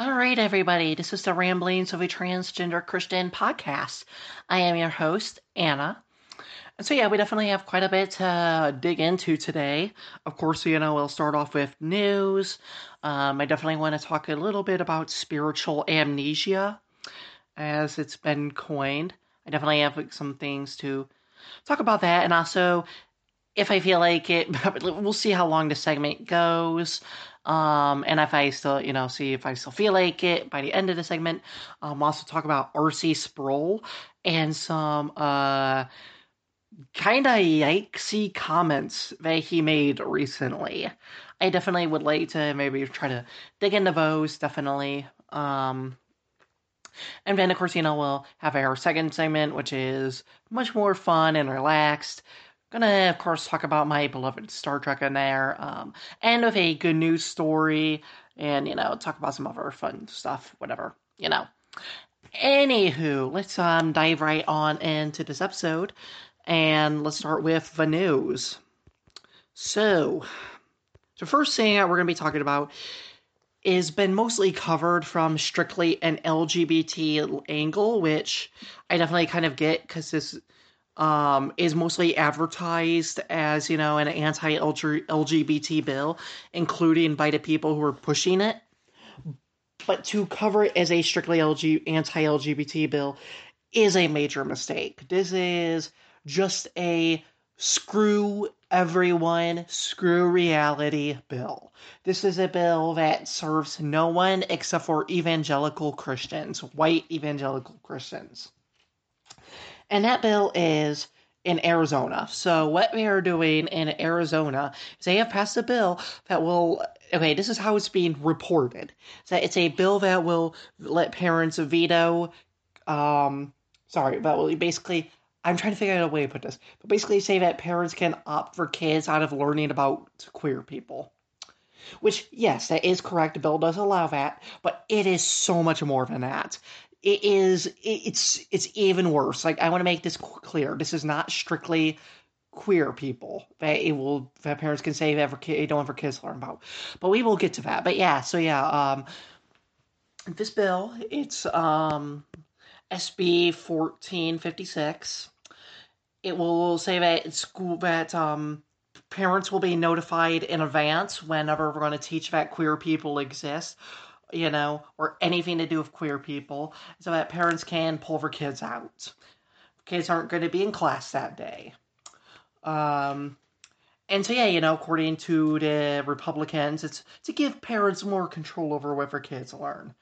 All right, everybody. This is the Ramblings of a Transgender Christian podcast. I am your host, Anna. So, yeah, we definitely have quite a bit to dig into today. Of course, you know, we'll start off with news. Um, I definitely want to talk a little bit about spiritual amnesia, as it's been coined. I definitely have like, some things to talk about that. And also, if I feel like it, we'll see how long the segment goes. Um, and if I still, you know, see if I still feel like it by the end of the segment, um, also talk about R.C. Sproul and some uh, kind of yikesy comments that he made recently. I definitely would like to maybe try to dig into those, definitely. Um, and then, of course, you know, we'll have our second segment, which is much more fun and relaxed. Gonna, of course, talk about my beloved Star Trek in there, um, and with a good news story, and you know, talk about some other fun stuff, whatever, you know. Anywho, let's um dive right on into this episode, and let's start with the news. So, the first thing that we're gonna be talking about is been mostly covered from strictly an LGBT angle, which I definitely kind of get because this um, is mostly advertised as, you know, an anti LGBT bill, including by the people who are pushing it. But to cover it as a strictly LG, anti LGBT bill is a major mistake. This is just a screw everyone, screw reality bill. This is a bill that serves no one except for evangelical Christians, white evangelical Christians. And that bill is in Arizona. So what they are doing in Arizona is they have passed a bill that will okay, this is how it's being reported. So it's a bill that will let parents veto um sorry, but will basically I'm trying to figure out a way to put this. But basically say that parents can opt for kids out of learning about queer people. Which, yes, that is correct. The bill does allow that, but it is so much more than that it is it's it's even worse. Like I want to make this clear. This is not strictly queer people it will that parents can say kid, don't for kids learn about. But we will get to that. But yeah, so yeah, um, this bill it's um SB fourteen fifty six. It will say that school that um parents will be notified in advance whenever we're going to teach that queer people exist you know, or anything to do with queer people, so that parents can pull their kids out. Kids aren't going to be in class that day. Um, and so, yeah, you know, according to the Republicans, it's to give parents more control over what their kids learn,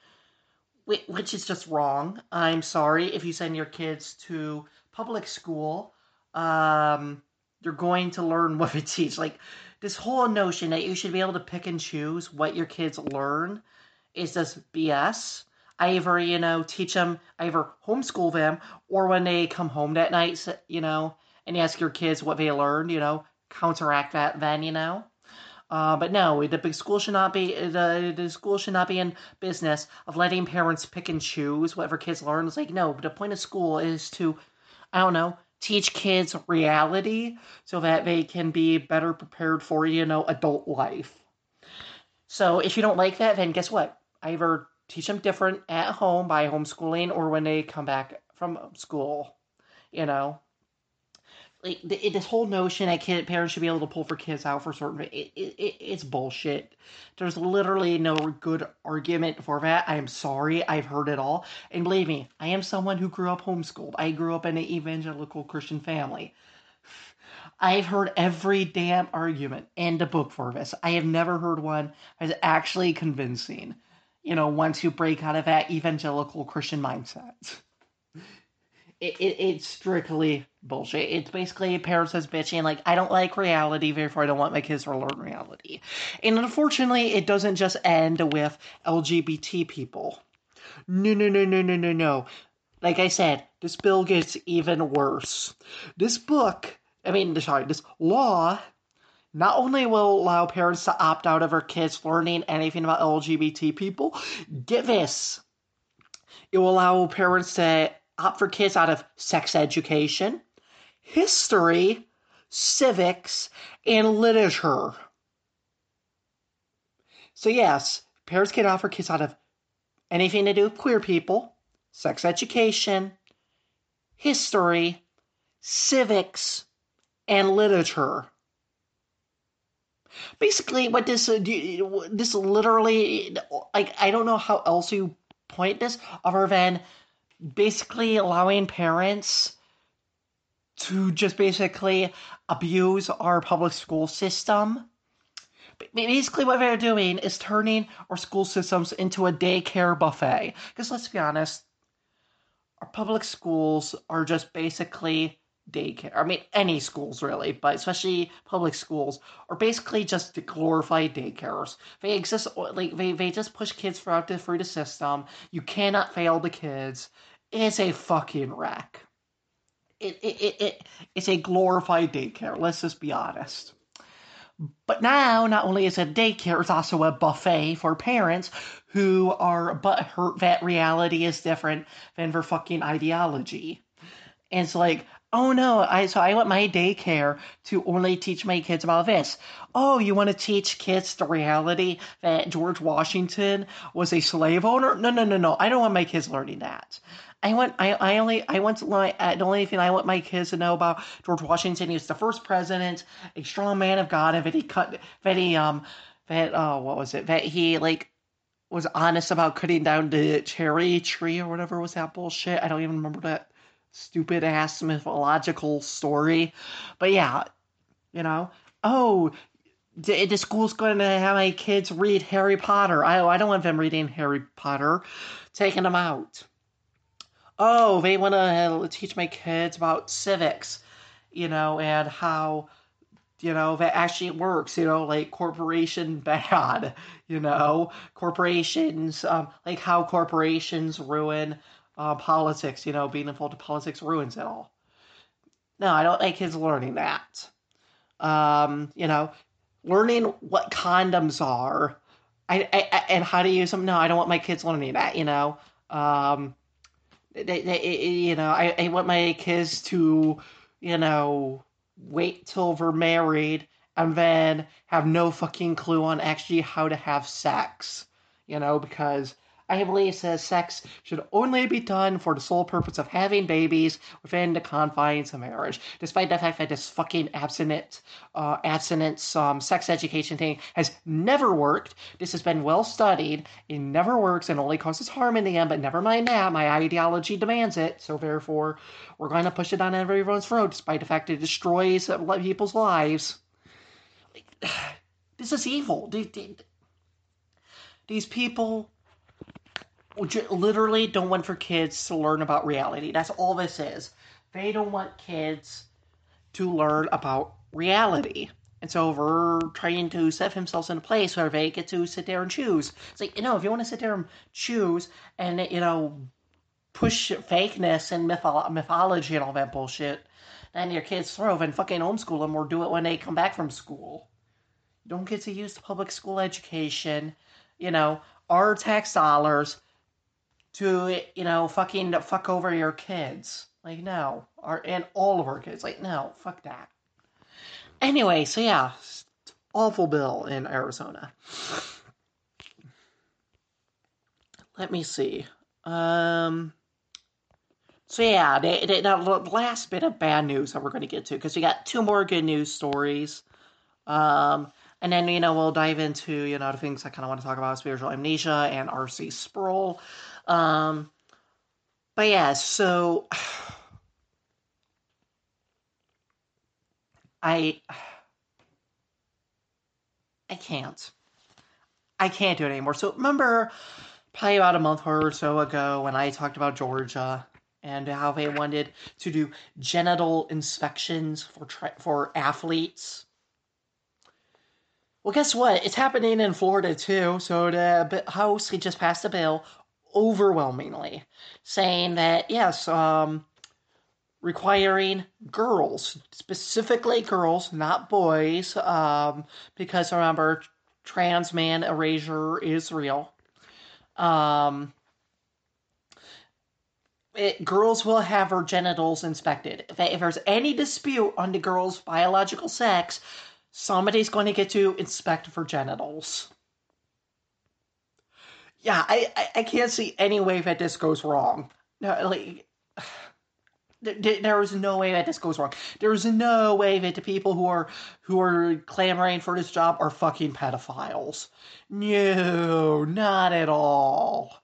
which is just wrong. I'm sorry if you send your kids to public school, um, you're going to learn what they teach. Like, this whole notion that you should be able to pick and choose what your kids learn is this BS. I either, you know, teach them, I either homeschool them, or when they come home that night, you know, and ask your kids what they learned, you know, counteract that then, you know. Uh, but no, the school should not be the the school should not be in business of letting parents pick and choose whatever kids learn. It's like no, but the point of school is to, I don't know, teach kids reality so that they can be better prepared for you know adult life. So if you don't like that, then guess what? Either teach them different at home by homeschooling or when they come back from school. You know, like this whole notion that kid parents should be able to pull for kids out for certain it, it, it, it's bullshit. There's literally no good argument for that. I am sorry, I've heard it all, and believe me, I am someone who grew up homeschooled. I grew up in an evangelical Christian family. I've heard every damn argument in the book for this. I have never heard one that's actually convincing you know, once you break out of that evangelical Christian mindset. It, it, it's strictly bullshit. It's basically parents as bitching, like, I don't like reality, therefore I don't want my kids to learn reality. And unfortunately, it doesn't just end with LGBT people. No, no, no, no, no, no, no. Like I said, this bill gets even worse. This book, I mean, sorry, this law not only will allow parents to opt out of their kids learning anything about LGBT people, get this. It will allow parents to opt for kids out of sex education, history, civics, and literature. So, yes, parents can offer kids out of anything to do with queer people, sex education, history, civics, and literature. Basically, what this uh, this literally like I don't know how else you point this other than basically allowing parents to just basically abuse our public school system. Basically, what they're doing is turning our school systems into a daycare buffet. Because let's be honest, our public schools are just basically daycare. I mean, any schools really, but especially public schools are basically just glorified daycares. They exist like they, they just push kids throughout the through the system. You cannot fail the kids. It's a fucking wreck. It, it, it, it it's a glorified daycare. Let's just be honest. But now, not only is it a daycare, it's also a buffet for parents who are but hurt that reality is different than their fucking ideology. And it's like, oh no, I so I want my daycare to only teach my kids about this. Oh, you want to teach kids the reality that George Washington was a slave owner? No, no, no, no. I don't want my kids learning that. I want I, I only I want to learn uh, the only thing I want my kids to know about George Washington. He was the first president, a strong man of God, and that he cut that he um that oh what was it that he like was honest about cutting down the cherry tree or whatever was that bullshit. I don't even remember that stupid ass mythological story. But yeah, you know, oh, the, the school's going to have my kids read Harry Potter. I, I don't want them reading Harry Potter. Taking them out. Oh, they want to teach my kids about civics, you know, and how, you know, that actually works, you know, like corporation bad, you know, corporations, um, like how corporations ruin uh, politics, you know, being involved in politics ruins it all. No, I don't think kids learning that. Um, you know, learning what condoms are I, I, and how to use them. No, I don't want my kids learning that, you know. Um, they, they, you know, I, I want my kids to, you know, wait till they're married and then have no fucking clue on actually how to have sex, you know, because I believe says sex should only be done for the sole purpose of having babies within the confines of marriage, despite the fact that this fucking abstinent, uh, abstinence um, sex education thing has never worked. This has been well studied. It never works and only causes harm in the end, but never mind that. My ideology demands it, so therefore we're going to push it on everyone's throat, despite the fact it destroys people's lives. This is evil. These people literally don't want for kids to learn about reality. That's all this is. They don't want kids to learn about reality. And so we're trying to set themselves in a place where they get to sit there and choose. It's like, you know, if you want to sit there and choose and, you know, push fakeness and mytho- mythology and all that bullshit, then your kids throw and fucking homeschool them or do it when they come back from school. You don't get to use the public school education, you know, our tax dollars to you know fucking fuck over your kids. Like no, our and all of our kids. Like no, fuck that. Anyway, so yeah, awful bill in Arizona. Let me see. Um. So yeah, they, they, now the last bit of bad news that we're going to get to because we got two more good news stories. Um, and then you know we'll dive into you know the things I kind of want to talk about: spiritual amnesia and R.C. Sproul. Um, but yeah, so I I can't. I can't do it anymore. So remember probably about a month or so ago when I talked about Georgia and how they wanted to do genital inspections for tri- for athletes. Well, guess what? It's happening in Florida too. So the House he just passed a bill overwhelmingly saying that yes, um, requiring girls, specifically girls, not boys, um, because remember, trans man erasure is real. Um, it, girls will have her genitals inspected. If, if there's any dispute on the girl's biological sex, somebody's going to get to inspect her genitals yeah, I, I, I can't see any way that this goes wrong. No, like there is no way that this goes wrong. There is no way that the people who are who are clamoring for this job are fucking pedophiles. No, not at all.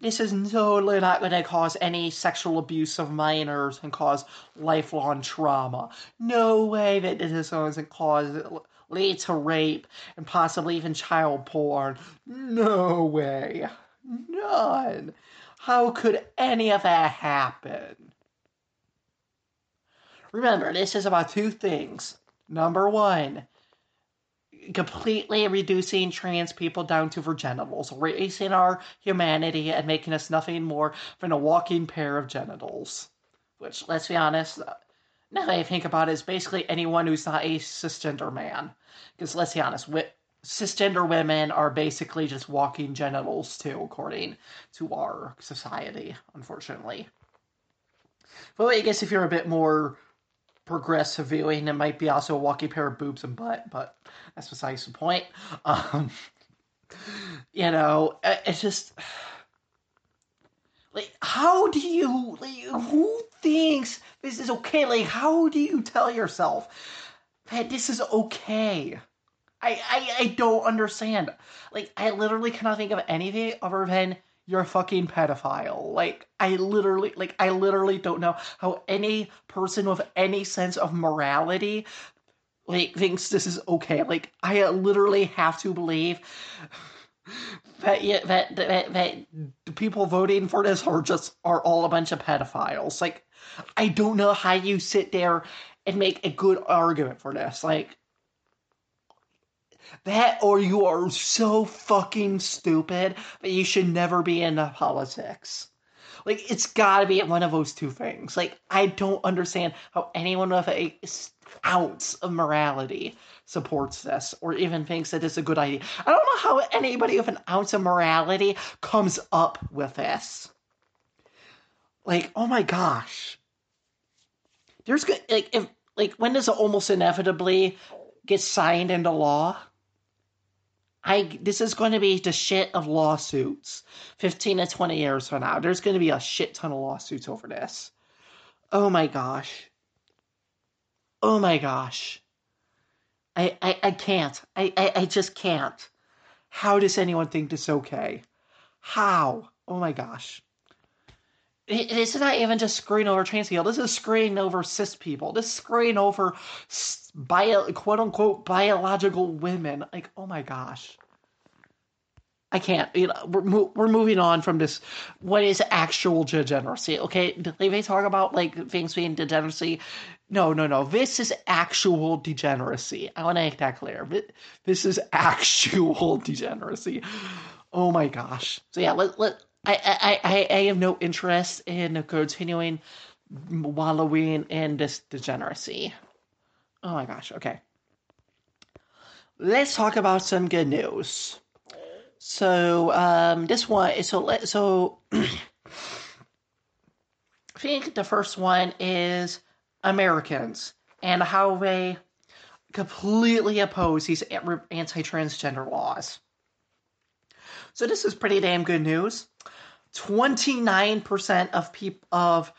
This is totally not going to cause any sexual abuse of minors and cause lifelong trauma. No way that this is going to cause lead to rape and possibly even child porn. No way. None. How could any of that happen? Remember, this is about two things. Number one, completely reducing trans people down to genitals, erasing our humanity and making us nothing more than a walking pair of genitals. Which, let's be honest, now that I think about it, is basically anyone who's not a cisgender man. Because let's be honest, cisgender women are basically just walking genitals too, according to our society, unfortunately. But I guess if you're a bit more progressive viewing, it might be also a walking pair of boobs and butt, but that's besides the point. Um, you know, it's just like how do you like who thinks this is okay? Like how do you tell yourself that this is okay? I, I I don't understand. Like I literally cannot think of anything other than you're a fucking pedophile. Like I literally like I literally don't know how any person with any sense of morality like thinks this is okay. Like I literally have to believe that yeah, that, that that people voting for this are just are all a bunch of pedophiles. Like I don't know how you sit there and make a good argument for this. Like that or you are so fucking stupid that you should never be into politics. Like it's got to be one of those two things. Like I don't understand how anyone with a ounce of morality supports this or even thinks that it's a good idea. I don't know how anybody with an ounce of morality comes up with this. Like, oh my gosh. There's good like if like when does it almost inevitably get signed into law? I this is going to be the shit of lawsuits. 15 to 20 years from now. There's going to be a shit ton of lawsuits over this. Oh my gosh. Oh my gosh. I I, I can't. I, I, I just can't. How does anyone think this okay? How? Oh my gosh. This is not even just screwing over trans people. This is screwing over cis people. This is screwing over bio, quote unquote biological women. Like, oh my gosh. I can't. You know, we're mo- we're moving on from this. What is actual degeneracy? Okay, they talk about like things being degeneracy. No, no, no. This is actual degeneracy. I want to make that clear. This is actual degeneracy. Oh my gosh. So yeah, let let I, I, I, I have no interest in continuing wallowing in this degeneracy. Oh my gosh, okay. Let's talk about some good news. So, um, this one, is so, let, so, I think the first one is Americans and how they completely oppose these anti transgender laws. So, this is pretty damn good news. 29% of people of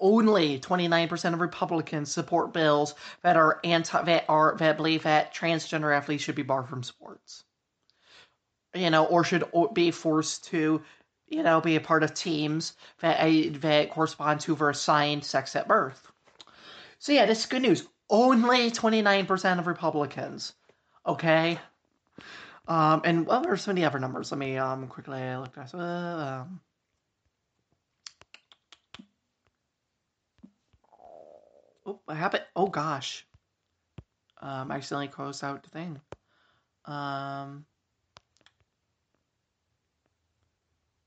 only 29% of Republicans support bills that are anti that are that believe that transgender athletes should be barred from sports. You know, or should be forced to, you know, be a part of teams that that correspond to their assigned sex at birth. So yeah, this is good news. Only 29% of Republicans. Okay. Um, and well, there's so many other numbers. Let me um quickly look at. Uh, um, Oh, what happened? Oh gosh. Um, I accidentally closed out the thing. Um,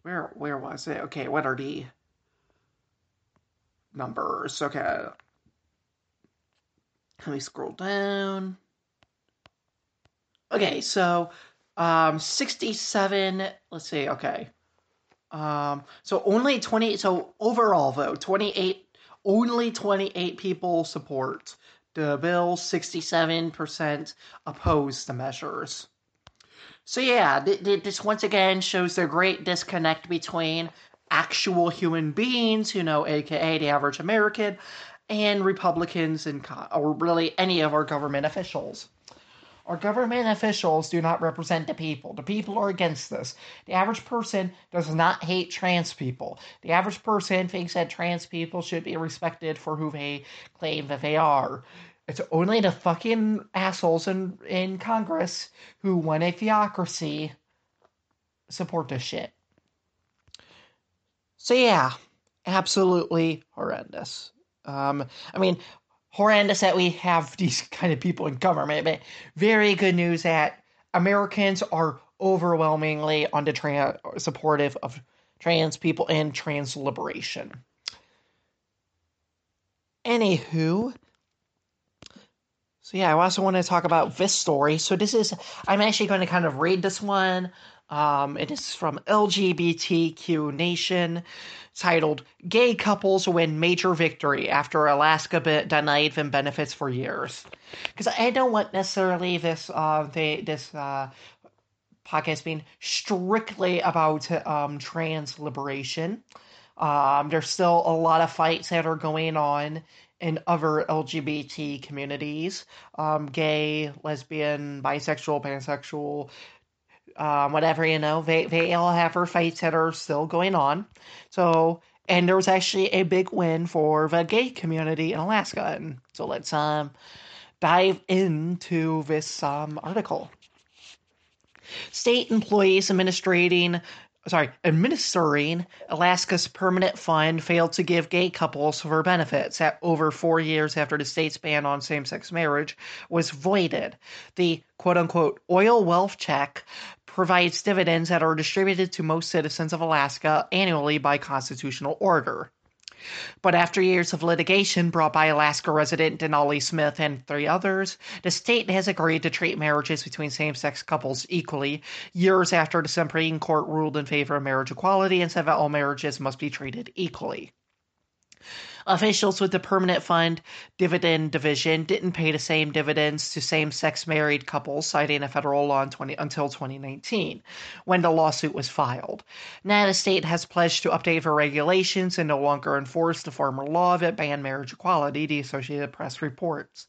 where where was it? Okay, what are the numbers? Okay. Let me scroll down. Okay, so um 67, let's see, okay. Um so only 20 so overall though, 28 only 28 people support the bill, 67% oppose the measures. So yeah, this once again shows the great disconnect between actual human beings, you know, aka the average American, and Republicans and or really any of our government officials. Our government officials do not represent the people. The people are against this. The average person does not hate trans people. The average person thinks that trans people should be respected for who they claim that they are. It's only the fucking assholes in, in Congress who want a theocracy support this shit. So yeah, absolutely horrendous. Um, I mean, horrendous that we have these kind of people in government, but very good news that Americans are overwhelmingly on the trans supportive of trans people and trans liberation. Anywho, so yeah, I also want to talk about this story. So this is I'm actually going to kind of read this one. Um, it is from LGBTQ Nation, titled "Gay Couples Win Major Victory After Alaska be- Denied Them Benefits for Years." Because I don't want necessarily this uh, they, this uh, podcast being strictly about um, trans liberation. Um, there's still a lot of fights that are going on in other LGBT communities, um, gay, lesbian, bisexual, pansexual, um, whatever, you know, they, they all have their fights that are still going on. So, and there was actually a big win for the gay community in Alaska. And so let's um, dive into this um, article. State employees administrating sorry, administering Alaska's permanent fund failed to give gay couples their benefits at over four years after the state's ban on same sex marriage was voided. The quote unquote oil wealth check provides dividends that are distributed to most citizens of Alaska annually by constitutional order. But after years of litigation brought by Alaska resident Denali Smith and three others, the state has agreed to treat marriages between same sex couples equally, years after the Supreme Court ruled in favor of marriage equality and said that all marriages must be treated equally. Officials with the Permanent Fund Dividend Division didn't pay the same dividends to same sex married couples, citing a federal law 20, until 2019, when the lawsuit was filed. Now, the state has pledged to update their regulations and no longer enforce the former law that banned marriage equality, the Associated Press reports.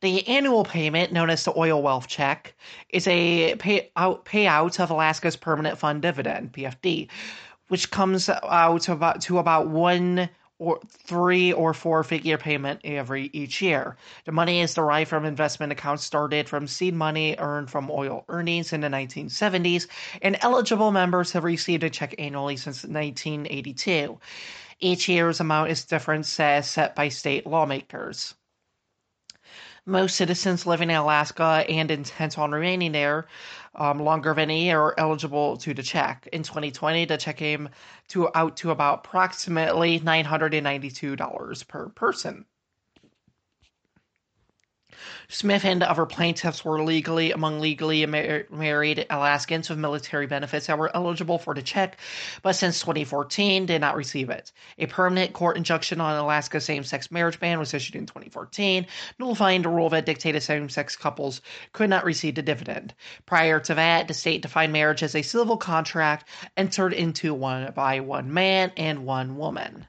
The annual payment, known as the oil wealth check, is a payout, payout of Alaska's permanent fund dividend, PFD, which comes out to about, to about one or three or four figure payment every each year. The money is derived from investment accounts started from seed money earned from oil earnings in the 1970s, and eligible members have received a check annually since 1982. Each year's amount is different, set by state lawmakers. Most citizens living in Alaska and intent on remaining there um, longer than a year eligible to the check. In 2020, the check came to out to about approximately $992 per person. Smith and other plaintiffs were legally among legally mar- married Alaskans with military benefits that were eligible for the check, but since 2014 did not receive it. A permanent court injunction on Alaska's same-sex marriage ban was issued in 2014, nullifying the rule that dictated same-sex couples could not receive the dividend. Prior to that, the state defined marriage as a civil contract entered into one by one man and one woman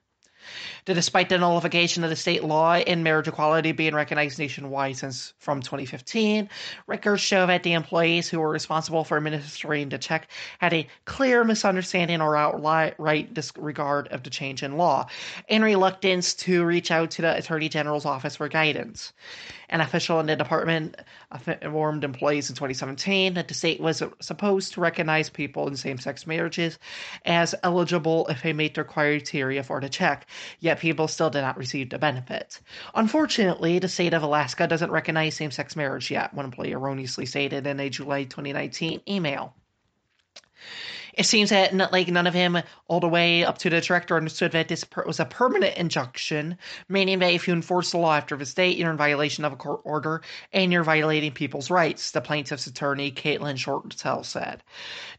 that despite the nullification of the state law in marriage equality being recognized nationwide since from 2015, records show that the employees who were responsible for administering the check had a clear misunderstanding or outright disregard of the change in law and reluctance to reach out to the Attorney General's office for guidance. An official in the department informed employees in 2017 that the state was supposed to recognize people in same sex marriages as eligible if they meet their criteria for the check, yet people still did not receive the benefit. Unfortunately, the state of Alaska doesn't recognize same sex marriage yet, one employee erroneously stated in a July 2019 email. It seems that like none of him, all the way up to the director, understood that this was a permanent injunction, meaning that if you enforce the law after the state, you're in violation of a court order and you're violating people's rights. The plaintiff's attorney, Caitlin Shortell, said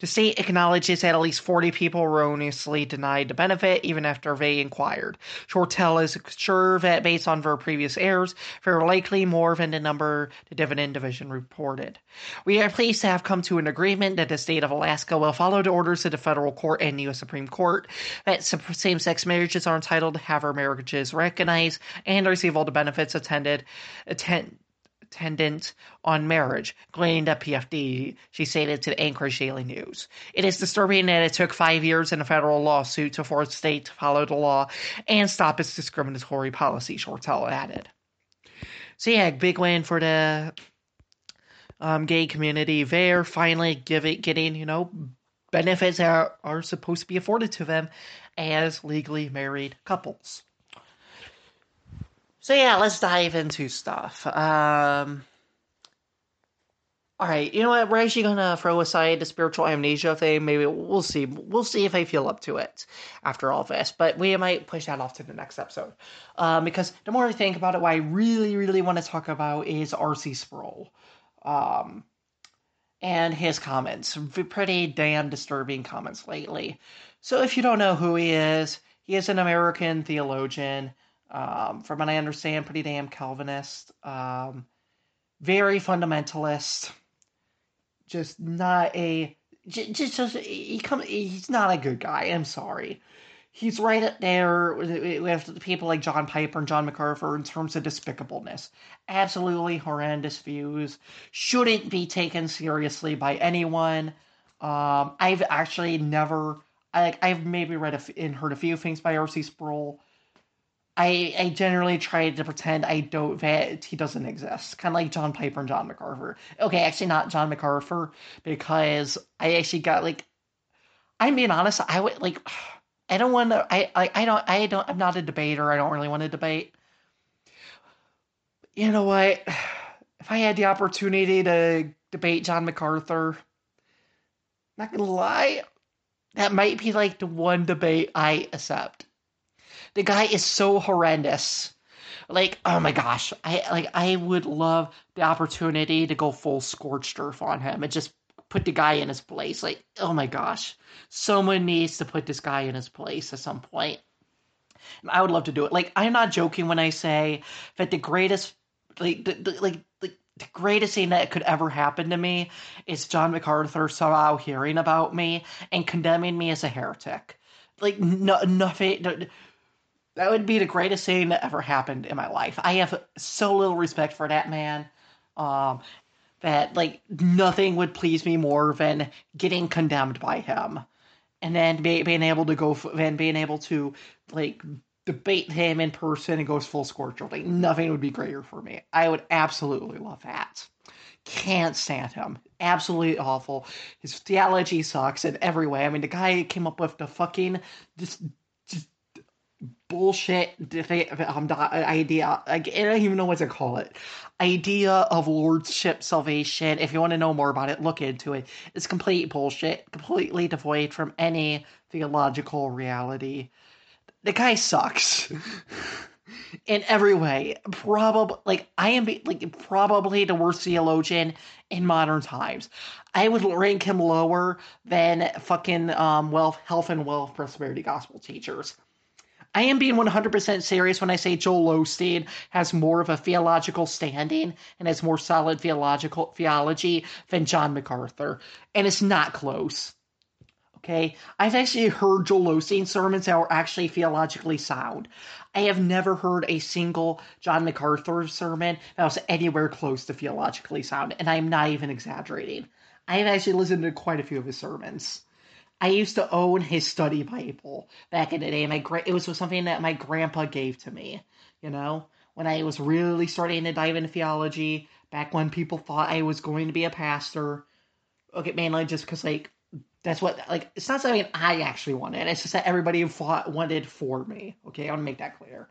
the state acknowledges that at least 40 people erroneously denied the benefit even after they inquired. Shortell is sure that based on their previous errors, there are likely more than the number the dividend division reported. We are pleased to have come to an agreement that the state of Alaska will follow the orders of the federal court and U.S. Supreme Court that same sex marriages are entitled to have our marriages recognized and receive all the benefits attended, attend, attendant on marriage, claiming to PFD, she stated to the Anchorage Daily News. It is disturbing that it took five years in a federal lawsuit to force the state to follow the law and stop its discriminatory policy, Shortell added. So yeah, big win for the um, gay community there. Finally, getting you know benefits are, are supposed to be afforded to them as legally married couples. So yeah, let's dive into stuff. Um, all right, you know what? We're actually gonna throw aside the spiritual amnesia thing. Maybe we'll see. We'll see if I feel up to it after all this. But we might push that off to the next episode um, because the more I think about it, what I really, really want to talk about is R.C. Sproul um, and his comments. Pretty damn disturbing comments lately. So if you don't know who he is, he is an American theologian. Um, from what I understand, pretty damn Calvinist. Um, very fundamentalist just not a just, just he come he's not a good guy. I'm sorry. He's right up there with people like John Piper and John MacArthur in terms of despicableness. Absolutely horrendous views. Shouldn't be taken seriously by anyone. Um, I've actually never, I, I've maybe read and heard a few things by R.C. Sproul. I I generally try to pretend I don't that he doesn't exist, kind of like John Piper and John MacArthur. Okay, actually not John MacArthur because I actually got like, I'm being honest. I would like, I don't want to. I I I don't I don't. I'm not a debater. I don't really want to debate. You know what? If I had the opportunity to debate John MacArthur, not gonna lie, that might be like the one debate I accept the guy is so horrendous. Like, oh my gosh, I like I would love the opportunity to go full scorched earth on him and just put the guy in his place. Like, oh my gosh, someone needs to put this guy in his place at some point. And I would love to do it. Like, I'm not joking when I say that the greatest, like, the, the, like, the, the greatest thing that could ever happen to me is John MacArthur somehow hearing about me and condemning me as a heretic. Like, no, nothing. That would be the greatest thing that ever happened in my life. I have so little respect for that man. Um, that like nothing would please me more than getting condemned by him, and then be, being able to go then being able to like debate him in person and goes full scorcher. Like nothing would be greater for me. I would absolutely love that. Can't stand him. Absolutely awful. His theology sucks in every way. I mean, the guy came up with the fucking just bullshit um, idea. I don't even know what to call it. Idea of lordship salvation. If you want to know more about it, look into it. It's complete bullshit, completely devoid from any theological reality. The guy sucks. in every way. Probably like I am like probably the worst theologian in modern times. I would rank him lower than fucking um wealth, health and wealth prosperity gospel teachers. I am being 100% serious when I say Joel Osteen has more of a theological standing and has more solid theological theology than John MacArthur. And it's not close. Okay? I've actually heard Joel Osteen sermons that were actually theologically sound. I have never heard a single John MacArthur sermon that was anywhere close to theologically sound, and I'm not even exaggerating. I've actually listened to quite a few of his sermons. I used to own his study Bible back in the day. My gra- it was something that my grandpa gave to me. You know, when I was really starting to dive into theology, back when people thought I was going to be a pastor. Okay, mainly just because like that's what like it's not something I actually wanted. It's just that everybody thought wanted for me. Okay, I want to make that clear.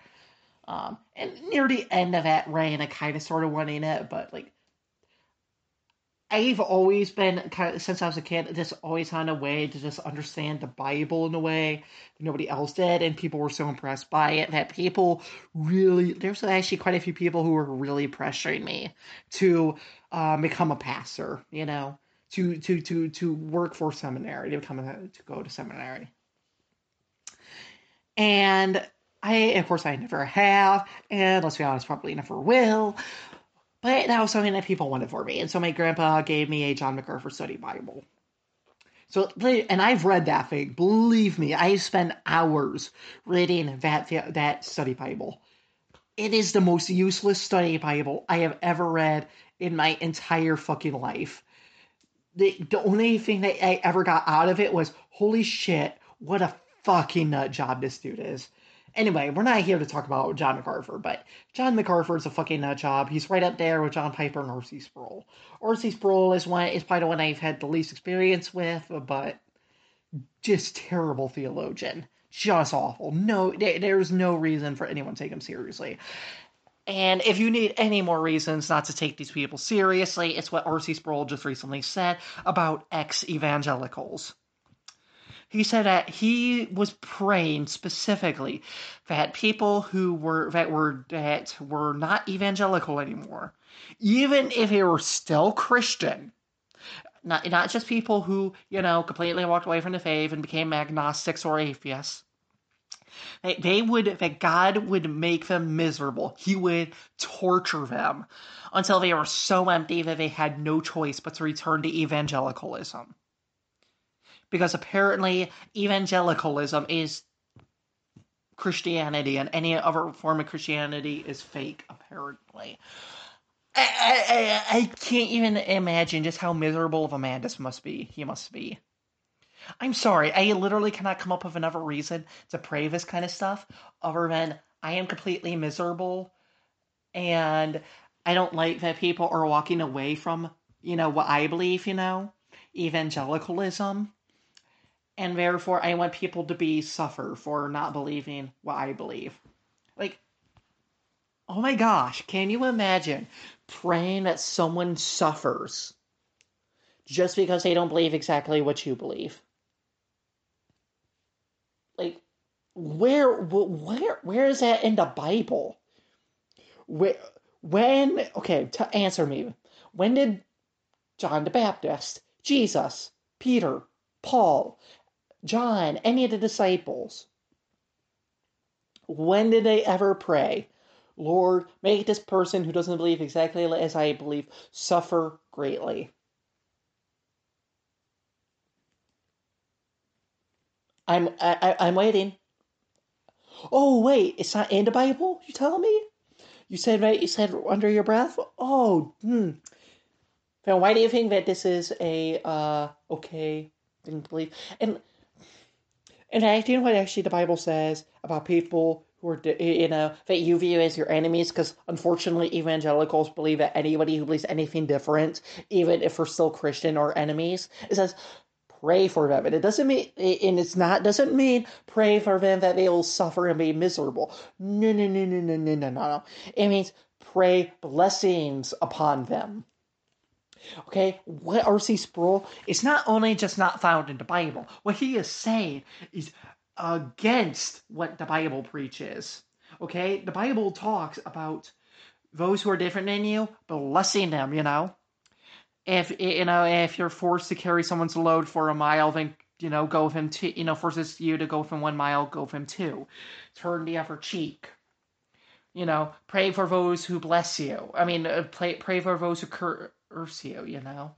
Um, and near the end of that reign, I kind of started wanting it, but like I've always been kind of since I was a kid, just always found a way to just understand the Bible in a way that nobody else did, and people were so impressed by it that people really there's actually quite a few people who were really pressuring me to uh, become a pastor, you know, to to to to work for seminary, to become a, to go to seminary, and I of course I never have, and let's be honest, probably never will. But that was something that people wanted for me. And so my grandpa gave me a John MacArthur study Bible. So, and I've read that thing. Believe me, I spent hours reading that, that study Bible. It is the most useless study Bible I have ever read in my entire fucking life. The, the only thing that I ever got out of it was, holy shit, what a fucking nut job this dude is. Anyway, we're not here to talk about John MacArthur, but John MacArthur is a fucking nut job. He's right up there with John Piper and R.C. Sproul. R.C. Sproul is one is probably the one I've had the least experience with, but just terrible theologian. Just awful. No, there's no reason for anyone to take him seriously. And if you need any more reasons not to take these people seriously, it's what R.C. Sproul just recently said about ex evangelicals he said that he was praying specifically that people who were that were that were not evangelical anymore, even if they were still Christian, not not just people who you know completely walked away from the faith and became agnostics or atheists. They, they would that God would make them miserable. He would torture them until they were so empty that they had no choice but to return to evangelicalism because apparently evangelicalism is Christianity and any other form of Christianity is fake, apparently. I, I, I can't even imagine just how miserable of a man this must be. He must be. I'm sorry, I literally cannot come up with another reason to pray this kind of stuff other than I am completely miserable and I don't like that people are walking away from, you know, what I believe, you know, evangelicalism and therefore I want people to be suffer for not believing what I believe. Like, oh my gosh, can you imagine praying that someone suffers just because they don't believe exactly what you believe? Like, where, where, where is that in the Bible? Where, when, okay, to answer me, when did John the Baptist, Jesus, Peter, Paul, John, any of the disciples, when did they ever pray, Lord, make this person who doesn't believe exactly as I believe suffer greatly? I'm I, I'm waiting. Oh wait, it's not in the Bible. You tell me. You said right. You said under your breath. Oh, hmm. Now, why do you think that this is a uh okay to believe? And and know what actually the Bible says about people who are, you know, that you view as your enemies? Because unfortunately, evangelicals believe that anybody who believes anything different, even if we're still Christian, are enemies. It says, pray for them. And it doesn't mean, and it's not, doesn't mean pray for them that they will suffer and be miserable. No, no, no, no, no, no, no, no. It means pray blessings upon them. Okay, what R.C. Sproul is not only just not found in the Bible, what he is saying is against what the Bible preaches. Okay, the Bible talks about those who are different than you, blessing them, you know. If you know, if you're forced to carry someone's load for a mile, then you know, go with him two you know, forces you to go from one mile, go with him two. Turn the other cheek. You know, pray for those who bless you. I mean, uh, pray, pray for those who cur- Ursio, you know?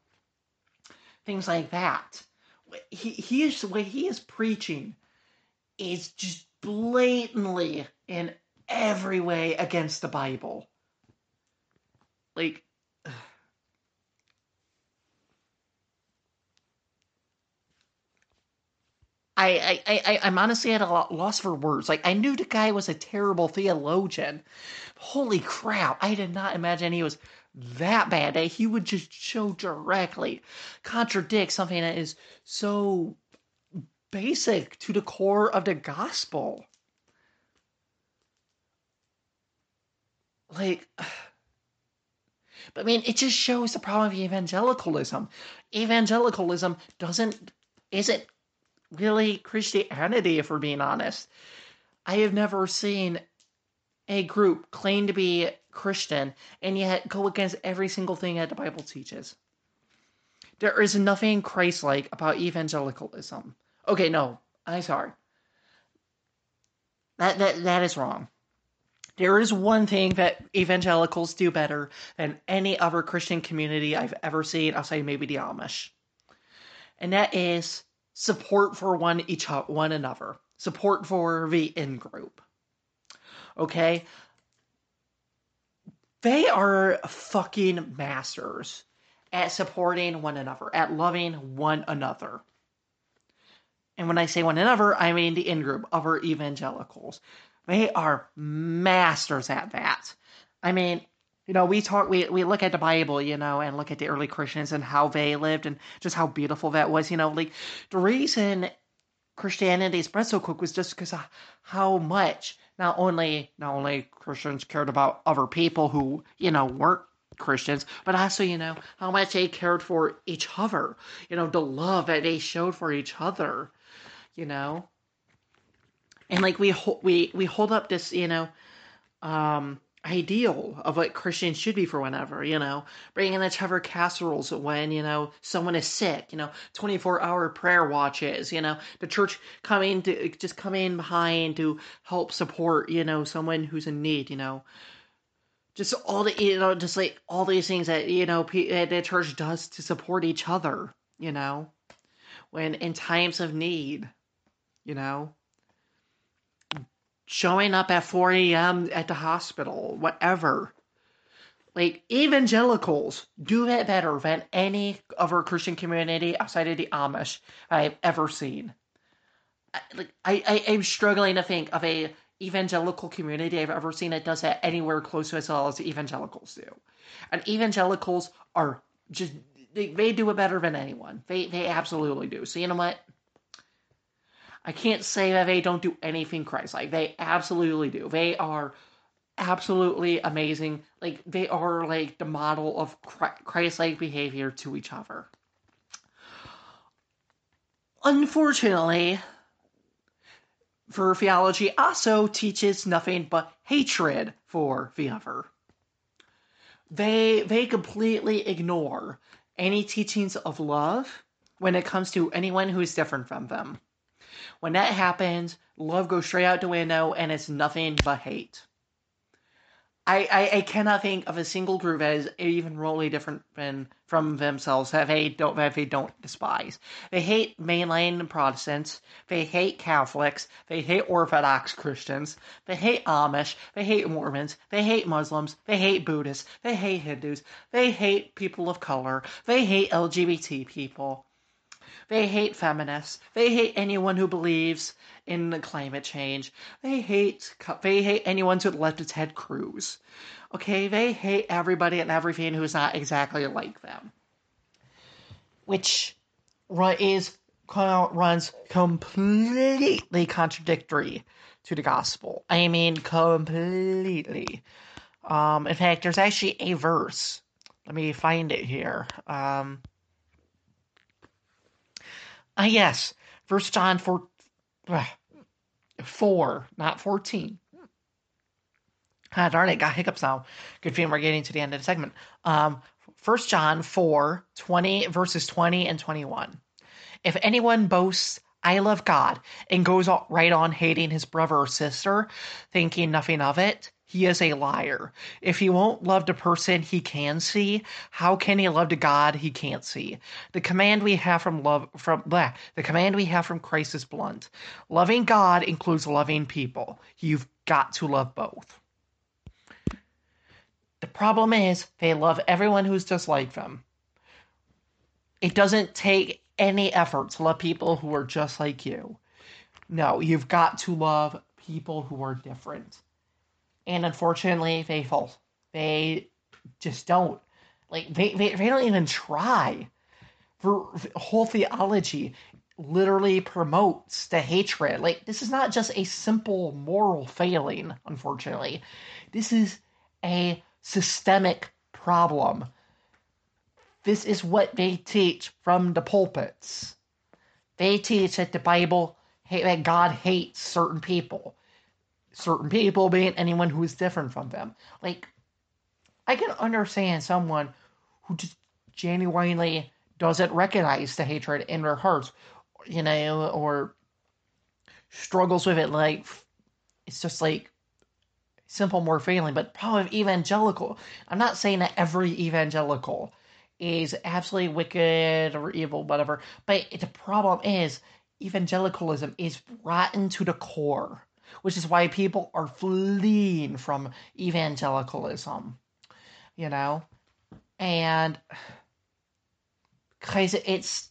Things like that. He, he is, way he is preaching is just blatantly in every way against the Bible. Like, I, I, I, I'm honestly at a loss for words. Like, I knew the guy was a terrible theologian. Holy crap, I did not imagine he was that bad that he would just show directly contradict something that is so basic to the core of the gospel. Like, but I mean, it just shows the problem of evangelicalism. Evangelicalism doesn't isn't really Christianity, if we're being honest. I have never seen a group claim to be Christian and yet go against every single thing that the Bible teaches. There is nothing Christ like about evangelicalism. Okay, no, I'm sorry. That, that, that is wrong. There is one thing that evangelicals do better than any other Christian community I've ever seen outside maybe the Amish. And that is support for one each one another. Support for the in group. Okay? They are fucking masters at supporting one another, at loving one another. And when I say one another, I mean the in group, other evangelicals. They are masters at that. I mean, you know, we talk, we, we look at the Bible, you know, and look at the early Christians and how they lived and just how beautiful that was, you know, like the reason Christianity spread so quick was just because of how much not only not only Christians cared about other people who you know weren't Christians, but also you know how much they cared for each other. You know the love that they showed for each other. You know, and like we we we hold up this you know um ideal of what Christians should be for whenever, you know, bringing the Trevor casseroles when, you know, someone is sick, you know, 24 hour prayer watches, you know, the church coming to just coming behind to help support, you know, someone who's in need, you know, just all the, you know, just like all these things that, you know, the church does to support each other, you know, when in times of need, you know, showing up at 4 a.m. at the hospital, whatever. Like evangelicals do that better than any other Christian community outside of the Amish I've ever seen. Like I, I am struggling to think of a evangelical community I've ever seen that does that anywhere close to as well as evangelicals do. And evangelicals are just they, they do it better than anyone. They they absolutely do. So you know what? I can't say that they don't do anything Christ like. They absolutely do. They are absolutely amazing. Like they are like the model of Christ like behavior to each other. Unfortunately, for theology also teaches nothing but hatred for the other. They they completely ignore any teachings of love when it comes to anyone who is different from them. When that happens, love goes straight out the window and it's nothing but hate. I, I, I cannot think of a single group is even remotely different than, from themselves that they don't that they don't despise. They hate mainline Protestants. They hate Catholics. They hate Orthodox Christians. They hate Amish. They hate Mormons. They hate Muslims. They hate Buddhists. They hate Hindus. They hate people of color. They hate LGBT people. They hate feminists. They hate anyone who believes in climate change. They hate they hate anyone who let Ted Cruz. Okay, they hate everybody and everything who's not exactly like them. Which is runs completely contradictory to the gospel. I mean, completely. Um, in fact, there's actually a verse. Let me find it here. Um, Ah, yes. First John 4, uh, 4 not 14. Ah, darn it, got hiccups now. Good feeling we're getting to the end of the segment. Um, 1 John 4, 20, verses 20 and 21. If anyone boasts, I love God, and goes right on hating his brother or sister, thinking nothing of it, he is a liar. If he won't love the person he can see, how can he love the God he can't see? The command we have from love from blah, the command we have from Christ is blunt. Loving God includes loving people. You've got to love both. The problem is they love everyone who's just like them. It doesn't take any effort to love people who are just like you. No, you've got to love people who are different and unfortunately they fall. They just don't. Like they, they, they don't even try. For whole theology literally promotes the hatred. Like this is not just a simple moral failing, unfortunately. This is a systemic problem. This is what they teach from the pulpits. They teach that the Bible, that God hates certain people. Certain people being anyone who is different from them. Like, I can understand someone who just genuinely doesn't recognize the hatred in their hearts, you know, or struggles with it. Like, it's just like simple more feeling, but probably evangelical. I'm not saying that every evangelical is absolutely wicked or evil, whatever. But the problem is, evangelicalism is rotten to the core, which is why people are fleeing from evangelicalism. You know? And because it's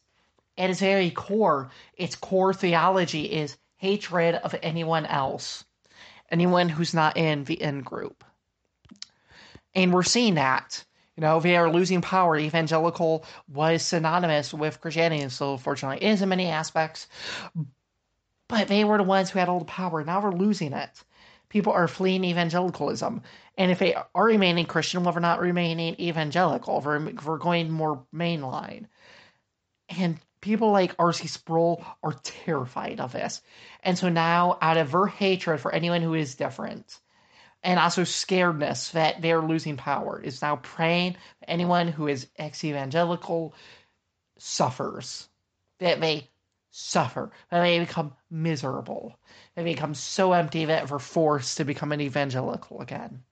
at its very core, its core theology is hatred of anyone else, anyone who's not in the in group. And we're seeing that you know, they are losing power. Evangelical was synonymous with Christianity, and so fortunately is in many aspects. But they were the ones who had all the power. Now we're losing it. People are fleeing evangelicalism. And if they are remaining Christian, well, they're not remaining evangelical. We're, we're going more mainline. And people like R.C. Sproul are terrified of this. And so now, out of their hatred for anyone who is different, and also scaredness that they're losing power is now praying anyone who is ex-evangelical suffers that they suffer that they become miserable they become so empty that they're forced to become an evangelical again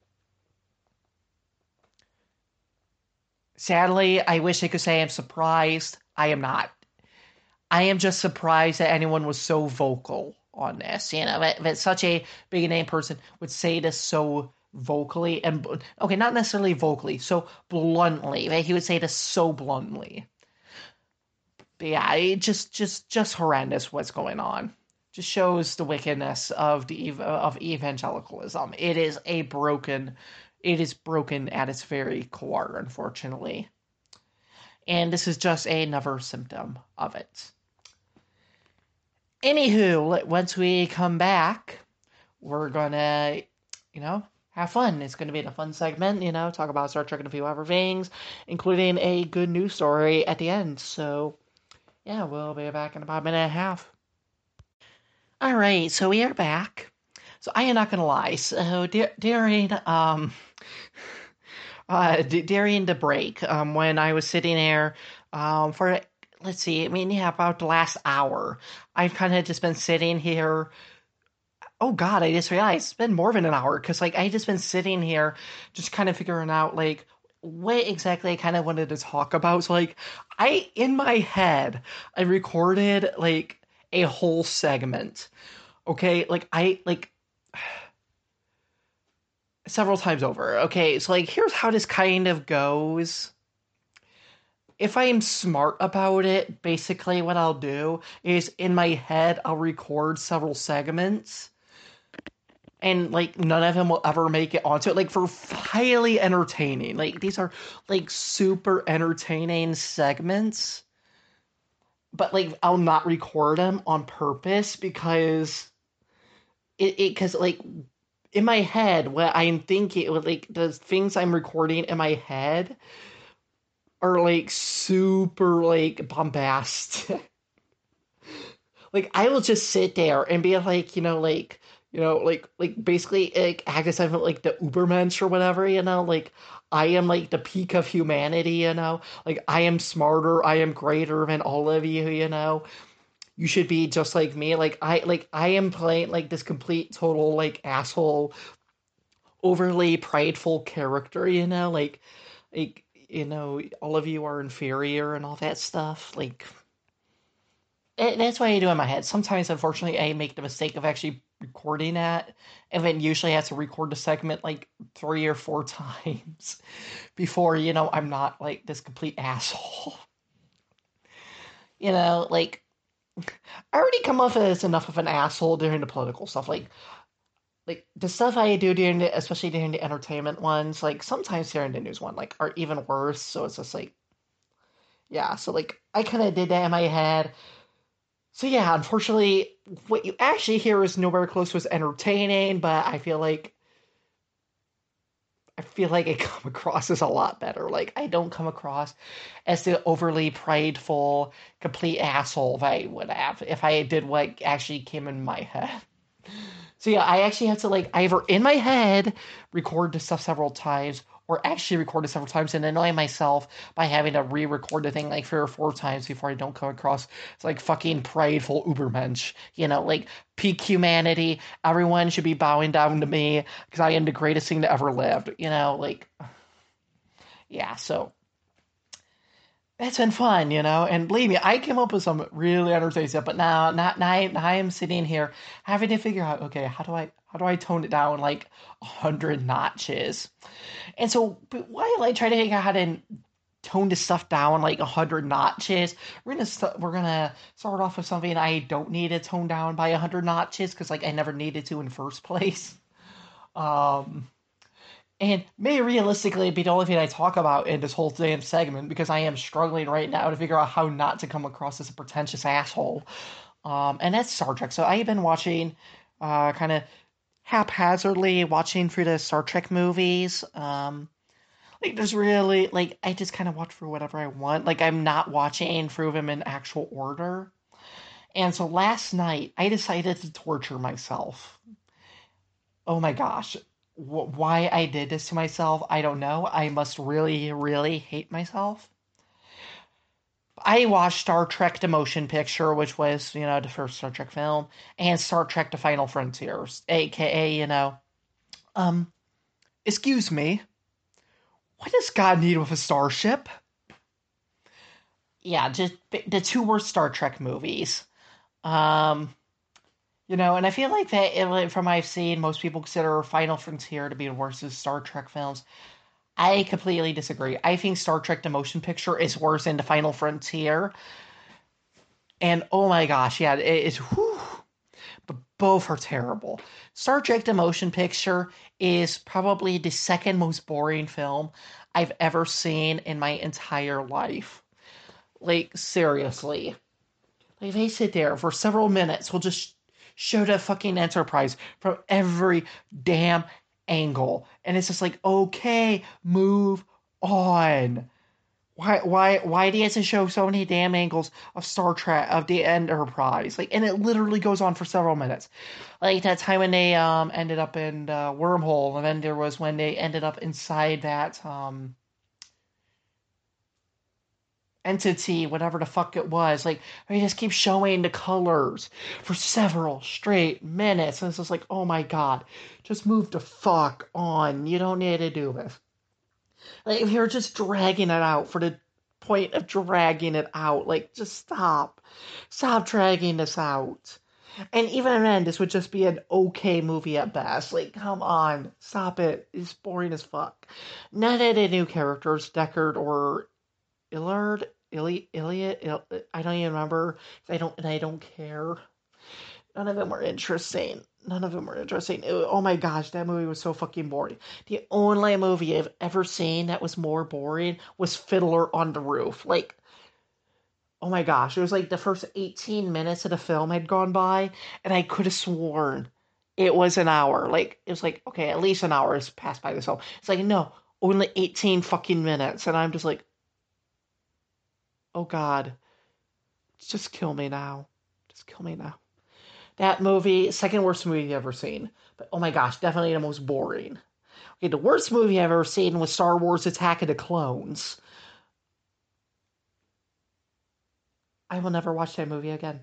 sadly i wish i could say i'm surprised i am not i am just surprised that anyone was so vocal on this. You know, that, that such a big name person would say this so vocally and okay, not necessarily vocally, so bluntly. That he would say this so bluntly. But yeah, it just just just horrendous what's going on. Just shows the wickedness of the of evangelicalism. It is a broken, it is broken at its very core, unfortunately. And this is just another symptom of it. Anywho, once we come back, we're gonna, you know, have fun. It's gonna be a fun segment, you know, talk about Star Trek and a few other things, including a good news story at the end. So, yeah, we'll be back in about a minute and a half. All right, so we are back. So I am not gonna lie. So during um, uh, during the break, um, when I was sitting there um, for let's see, I mean, yeah, about the last hour, I've kind of just been sitting here. Oh God, I just realized it's been more than an hour because like I just been sitting here, just kind of figuring out like what exactly I kind of wanted to talk about. So like I in my head, I recorded like a whole segment. Okay, like I like several times over. Okay, so like here's how this kind of goes if I'm smart about it, basically what I'll do is in my head I'll record several segments and like none of them will ever make it onto it like for highly entertaining like these are like super entertaining segments but like i'll not record them on purpose because it because like in my head what i'm thinking like the things i'm recording in my head are like super like bombastic. like I will just sit there and be like, you know, like you know, like like basically like act as if like the Ubermensch or whatever, you know, like I am like the peak of humanity, you know, like I am smarter, I am greater than all of you, you know. You should be just like me. Like I like I am playing like this complete total like asshole overly prideful character, you know, like like you know, all of you are inferior and all that stuff. Like, eh, that's what I do in my head. Sometimes, unfortunately, I make the mistake of actually recording at and then usually have to record the segment like three or four times before, you know, I'm not like this complete asshole. you know, like, I already come off as enough of an asshole during the political stuff. Like, like the stuff I do during the, especially during the entertainment ones, like sometimes during the news one, like are even worse. So it's just like, yeah. So like I kind of did that in my head. So yeah, unfortunately, what you actually hear is nowhere close to as entertaining. But I feel like I feel like I come across as a lot better. Like I don't come across as the overly prideful, complete asshole that I would have if I did what actually came in my head. So yeah, I actually have to like either in my head record the stuff several times or actually record it several times and annoy myself by having to re-record the thing like three or four times before I don't come across it's like fucking prideful ubermensch. You know, like peak humanity. Everyone should be bowing down to me because I am the greatest thing that ever lived. You know, like yeah. So it's been fun, you know. And believe me, I came up with some really entertaining stuff. But now, not now, now I am sitting here having to figure out, okay, how do I how do I tone it down like a hundred notches? And so, but while I try to figure out to tone this stuff down like a hundred notches, we're gonna we st- we're gonna start off with something I don't need to tone down by a hundred notches because like I never needed to in first place. Um and may realistically be the only thing I talk about in this whole damn segment because I am struggling right now to figure out how not to come across as a pretentious asshole. Um, and that's Star Trek. So I've been watching, uh, kind of haphazardly watching through the Star Trek movies. Um, like there's really like I just kind of watch through whatever I want. Like I'm not watching through them in actual order. And so last night I decided to torture myself. Oh my gosh why I did this to myself, I don't know. I must really, really hate myself. I watched Star Trek The Motion Picture, which was, you know, the first Star Trek film, and Star Trek The Final Frontiers, aka, you know, um, excuse me, what does God need with a starship? Yeah, just the two worst Star Trek movies. Um, you know, and I feel like that from I've seen, most people consider Final Frontier to be the worst of Star Trek films. I completely disagree. I think Star Trek The Motion Picture is worse than The Final Frontier. And oh my gosh, yeah, it's whew, but both are terrible. Star Trek The Motion Picture is probably the second most boring film I've ever seen in my entire life. Like seriously. Like they sit there for several minutes, we'll just show the fucking Enterprise from every damn angle. And it's just like, okay, move on. Why why why do you have to show so many damn angles of Star Trek of the Enterprise? Like and it literally goes on for several minutes. Like that time when they um ended up in the wormhole, and then there was when they ended up inside that um entity, whatever the fuck it was. Like, he just keeps showing the colors for several straight minutes. And it's just like, oh my god, just move the fuck on. You don't need to do this. Like, if you're just dragging it out for the point of dragging it out, like, just stop. Stop dragging this out. And even then, this would just be an okay movie at best. Like, come on, stop it. It's boring as fuck. None of the new characters, Deckard or Illard, Ili- Iliad. Il- I don't even remember. I don't, and I don't care. None of them were interesting. None of them were interesting. It, oh my gosh, that movie was so fucking boring. The only movie I've ever seen that was more boring was Fiddler on the Roof. Like, oh my gosh, it was like the first 18 minutes of the film had gone by, and I could have sworn it was an hour. Like, it was like, okay, at least an hour has passed by this film. It's like, no, only 18 fucking minutes. And I'm just like, oh God, just kill me now. Just kill me now. That movie, second worst movie I've ever seen. But oh my gosh, definitely the most boring. Okay, the worst movie I've ever seen was Star Wars Attack of the Clones. I will never watch that movie again.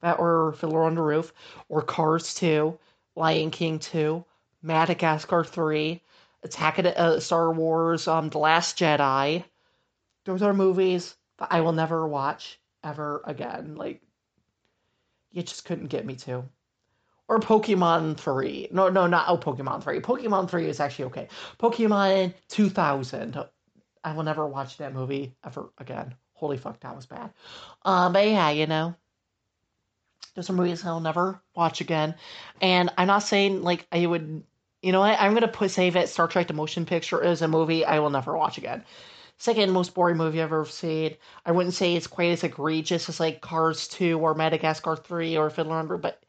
That or Fiddler on the Roof, or Cars 2, Lion King 2, Madagascar 3, Attack of the, uh, Star Wars, um, The Last Jedi. Those are movies that I will never watch ever again. Like, you just couldn't get me to. Or Pokemon 3. No, no, not oh, Pokemon 3. Pokemon 3 is actually okay. Pokemon 2000. I will never watch that movie ever again. Holy fuck, that was bad. Um, but yeah, you know, there's some movies I'll never watch again. And I'm not saying like I would, you know what? I'm gonna put save it. Star Trek: The Motion Picture is a movie I will never watch again second most boring movie I've ever seen. I wouldn't say it's quite as egregious as like Cars 2 or Madagascar 3 or Fiddler on but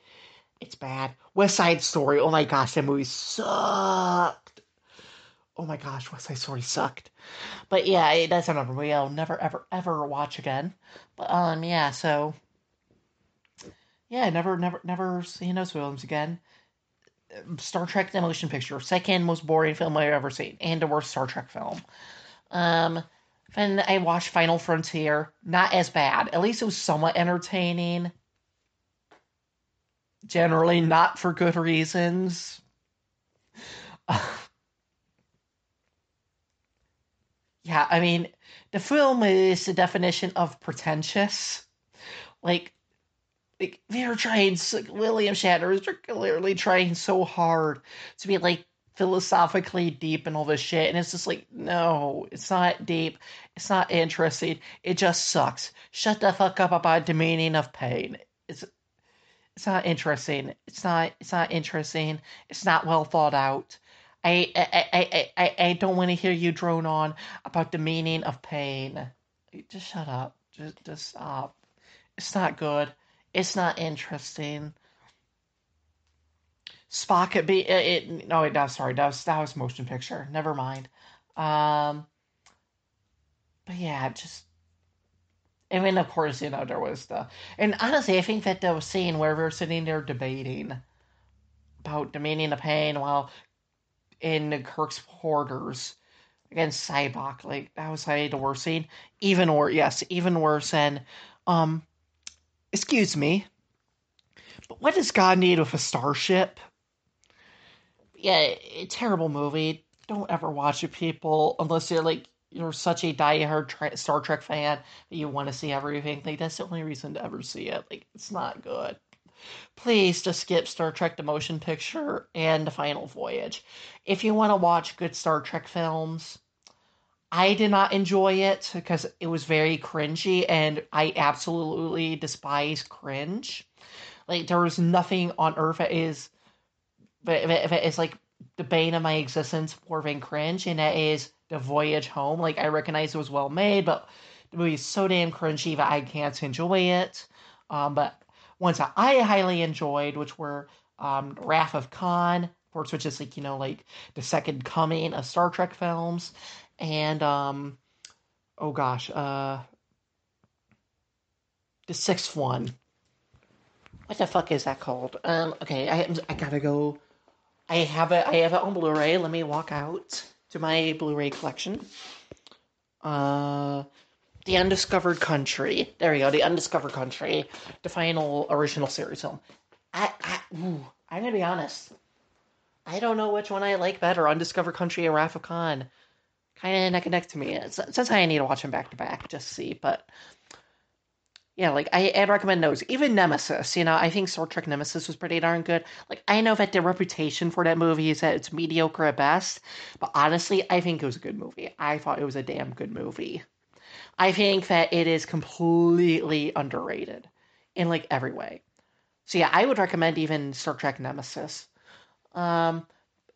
it's bad. West Side Story. Oh my gosh, that movie sucked. oh my gosh, West Side Story sucked. But yeah, that's another movie I'll never ever ever watch again. But um, yeah, so yeah, never never never seen those films again. Star Trek: The Motion Picture, second most boring film I've ever seen, and the worst Star Trek film. Um, and I watched Final Frontier, not as bad. At least it was somewhat entertaining. Generally, not for good reasons. yeah, I mean, the film is the definition of pretentious. Like, like they're trying. William Shatner is clearly trying so hard to be like philosophically deep and all this shit, and it's just like, no, it's not deep. It's not interesting. It just sucks. Shut the fuck up about the meaning of pain. It's it's not interesting. It's not it's not interesting. It's not well thought out. I I I I, I don't want to hear you drone on about the meaning of pain. Just shut up. Just just stop. It's not good. It's not interesting. Spock it be it, it no no sorry that was that was motion picture. Never mind. Um but yeah, just I mean of course, you know, there was the and honestly I think that the scene where we are sitting there debating about the meaning of pain while in Kirk's quarters against Sybok, like that was like the worst scene. Even worse yes, even worse than um excuse me, but what does God need with a starship? Yeah, terrible movie. Don't ever watch it, people, unless you're like you're such a diehard tra- Star Trek fan that you want to see everything. Like that's the only reason to ever see it. Like it's not good. Please just skip Star Trek: The Motion Picture and The Final Voyage. If you want to watch good Star Trek films, I did not enjoy it because it was very cringy, and I absolutely despise cringe. Like there was nothing on earth that is, that is like the bane of my existence for being cringe, and that is the voyage home. Like I recognize it was well made, but the movie is so damn cringy that I can't enjoy it. Um, but ones that I highly enjoyed, which were um, Wrath of Khan, of course, which is like you know like the second coming of Star Trek films, and um, oh gosh, uh, the sixth one. What the fuck is that called? Um, okay, I I gotta go. I have it. I have it on Blu-ray. Let me walk out to my Blu-ray collection. Uh, the Undiscovered Country. There we go. The Undiscovered Country, the final original series film. I, I, ooh, I'm gonna be honest. I don't know which one I like better, Undiscovered Country or Wrath of Khan kind of neck and neck to me. It's, why I need to watch them back to back just see. But yeah, like I, I'd recommend those. Even Nemesis, you know, I think Star Trek Nemesis was pretty darn good. Like I know that the reputation for that movie is that it's mediocre at best, but honestly, I think it was a good movie. I thought it was a damn good movie. I think that it is completely underrated in like every way. So yeah, I would recommend even Star Trek Nemesis. Um,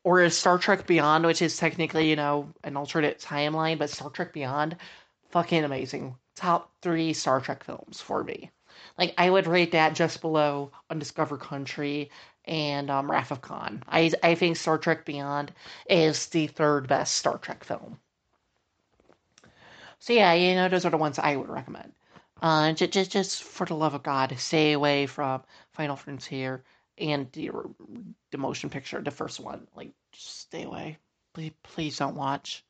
or Star Trek Beyond, which is technically, you know, an alternate timeline, but Star Trek Beyond, fucking amazing. Top three Star Trek films for me. Like, I would rate that just below Undiscovered Country and um, Wrath of Khan. I, I think Star Trek Beyond is the third best Star Trek film. So, yeah, you know, those are the ones I would recommend. Uh, just, just, just for the love of God, stay away from Final Frontier and the, the motion picture, the first one. Like, just stay away. Please, please don't watch.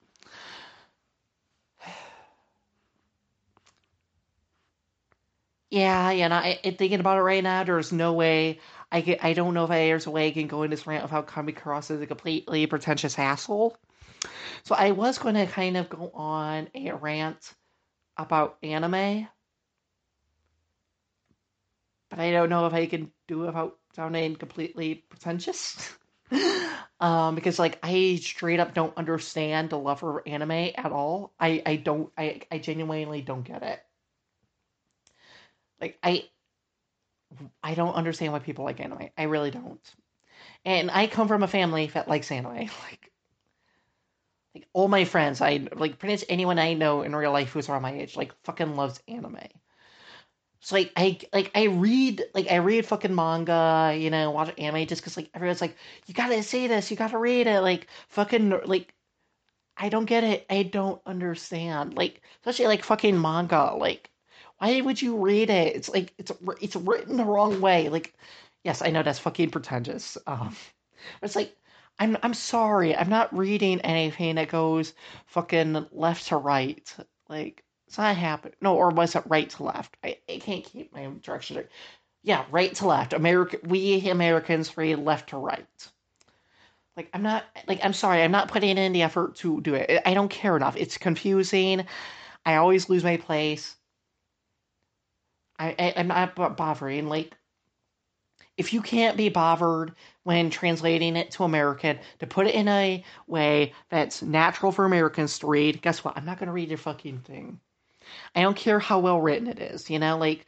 Yeah, yeah. And I, thinking about it right now, there's no way I can. I don't know if there's a way I can go in this rant without coming across as a completely pretentious asshole. So I was going to kind of go on a rant about anime, but I don't know if I can do it without sounding completely pretentious. um, because like I straight up don't understand the love for anime at all. I I don't I I genuinely don't get it. Like I I don't understand why people like anime. I really don't. And I come from a family that likes anime. Like like all my friends, I like pretty much anyone I know in real life who's around my age, like fucking loves anime. So like I like I read like I read fucking manga, you know, watch anime just because like everyone's like you gotta see this, you gotta read it, like fucking like I don't get it. I don't understand. Like, especially like fucking manga. Like, why would you read it? It's like it's it's written the wrong way. Like, yes, I know that's fucking pretentious. Um, but it's like I'm I'm sorry. I'm not reading anything that goes fucking left to right. Like, it's not happening. No, or was it right to left? I, I can't keep my direction. Yeah, right to left. America, we Americans read left to right. Like I'm not like I'm sorry, I'm not putting in the effort to do it. I don't care enough. It's confusing. I always lose my place. I, I am not bothering. Like if you can't be bothered when translating it to American to put it in a way that's natural for Americans to read, guess what? I'm not gonna read your fucking thing. I don't care how well written it is. You know, like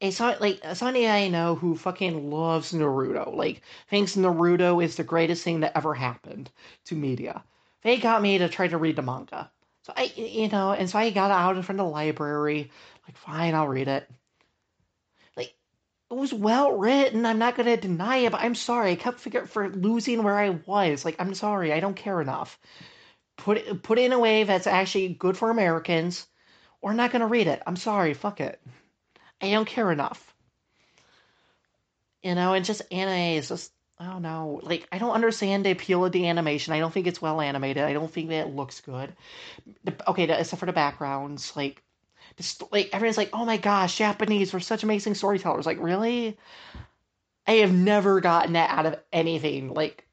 it's not like somebody I know who fucking loves Naruto, like thinks Naruto is the greatest thing that ever happened to media. They got me to try to read the manga. So I, you know, and so I got out in front of the library. Like, fine, I'll read it. Like, it was well written. I'm not gonna deny it, but I'm sorry. I kept figuring for losing where I was. Like, I'm sorry. I don't care enough. Put it, put it in a way that's actually good for Americans, or I'm not gonna read it. I'm sorry. Fuck it. I don't care enough. You know, and just anime is just Oh, I don't know. Like I don't understand the appeal of the animation. I don't think it's well animated. I don't think that it looks good. The, okay, except for the backgrounds, like just like everyone's like, "Oh my gosh, Japanese were such amazing storytellers." Like, really? I have never gotten that out of anything. Like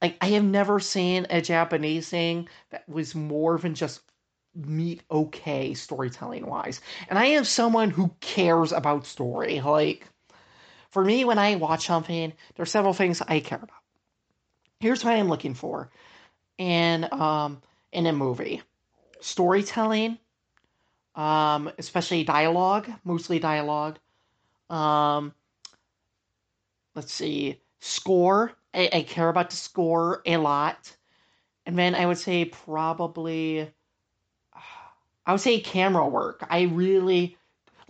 like I have never seen a Japanese thing that was more than just meet okay storytelling wise. And I am someone who cares about story. Like, for me, when I watch something, there are several things I care about. Here's what I'm looking for in um in a movie: storytelling, um, especially dialogue, mostly dialogue. Um, let's see, score. I, I care about the score a lot, and then I would say probably I would say camera work. I really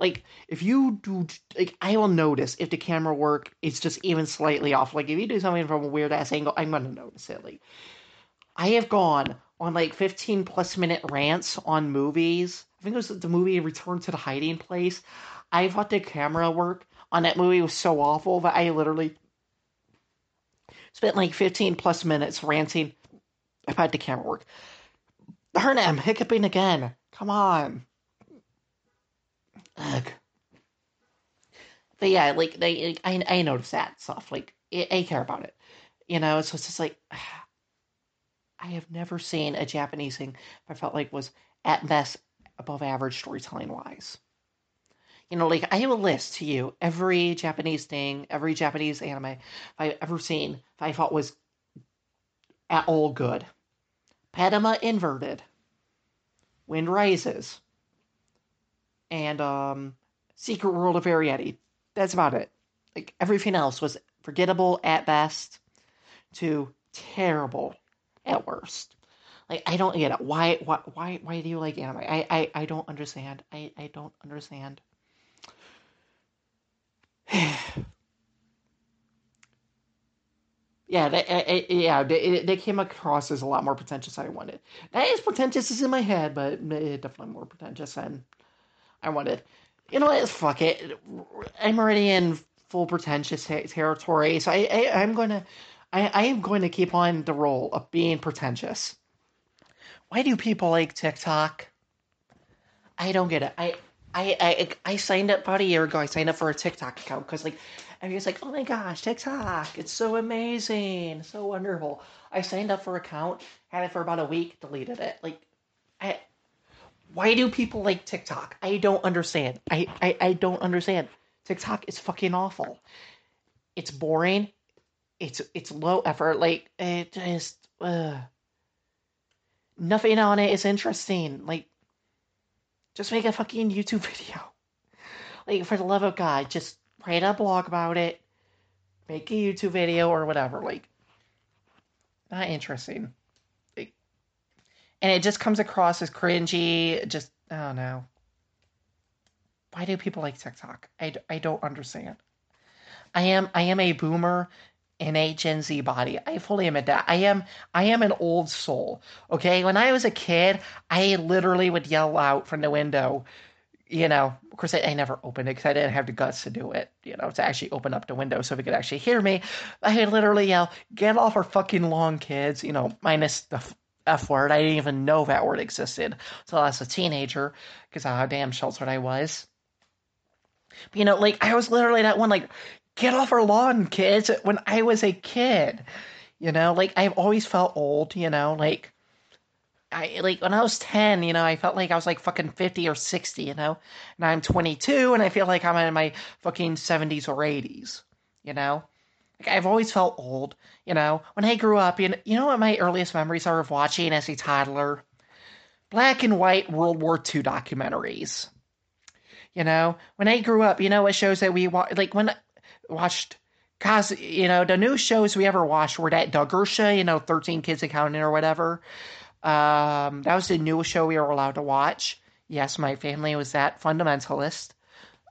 like if you do like I will notice if the camera work is just even slightly off. Like if you do something from a weird ass angle, I'm gonna notice it. Like I have gone on like 15 plus minute rants on movies. I think it was the movie Return to the Hiding Place. I thought the camera work on that movie was so awful that I literally spent like 15 plus minutes ranting about the camera work. Darn it, I'm hiccuping again. Come on. Ugh. But yeah, like they, I, I notice that stuff. Like I, I care about it, you know. So it's just like I have never seen a Japanese thing I felt like was at best above average storytelling wise. You know, like I have a list to you every Japanese thing, every Japanese anime I've ever seen I thought was at all good. Patema inverted. Wind Rises, and um, Secret World of Arrietty. That's about it. Like everything else was forgettable at best to terrible at worst. Like I don't get it. Why why why why do you like anime? I I, I don't understand. I, I don't understand. yeah, they, yeah, they, they came across as a lot more pretentious than I wanted. That is pretentious is in my head, but definitely more pretentious than I wanted. You know what? Fuck it. I'm already in full pretentious territory, so I, I am gonna I, I am going to keep on the role of being pretentious. Why do people like TikTok? I don't get it. I I I I signed up about a year ago. I signed up for a TikTok account because like was like, oh my gosh, TikTok, it's so amazing, so wonderful. I signed up for account, had it for about a week, deleted it. Like, I, why do people like TikTok? I don't understand. I, I, I don't understand. TikTok is fucking awful. It's boring. It's it's low effort. Like it just nothing on it is interesting. Like just make a fucking YouTube video. Like for the love of God, just write a blog about it, make a YouTube video or whatever. Like, not interesting. And it just comes across as cringy. Just, I don't know. Why do people like TikTok? I, I don't understand. I am I am a boomer in a Gen Z body. I fully admit that. I am I am an old soul. Okay, when I was a kid, I literally would yell out from the window. You know, of course, I, I never opened it because I didn't have the guts to do it. You know, to actually open up the window so we could actually hear me. I literally yell, "Get off our fucking lawn, kids!" You know, minus the F word. I didn't even know that word existed until I was a teenager because how damn sheltered I was. But, you know, like I was literally that one, like, get off our lawn, kids. When I was a kid, you know, like I've always felt old. You know, like I like when I was 10, you know, I felt like I was like fucking 50 or 60, you know. And I'm 22 and I feel like I'm in my fucking 70s or 80s, you know. Like I've always felt old, you know. When I grew up, you know, you know what my earliest memories are of watching as a toddler? Black and white World War II documentaries. You know, when I grew up, you know, it shows that we wa- like when I watched Cause you know the new shows we ever watched were that Duggersha, you know, Thirteen Kids and Counting or whatever. Um, that was the newest show we were allowed to watch. Yes, my family was that fundamentalist.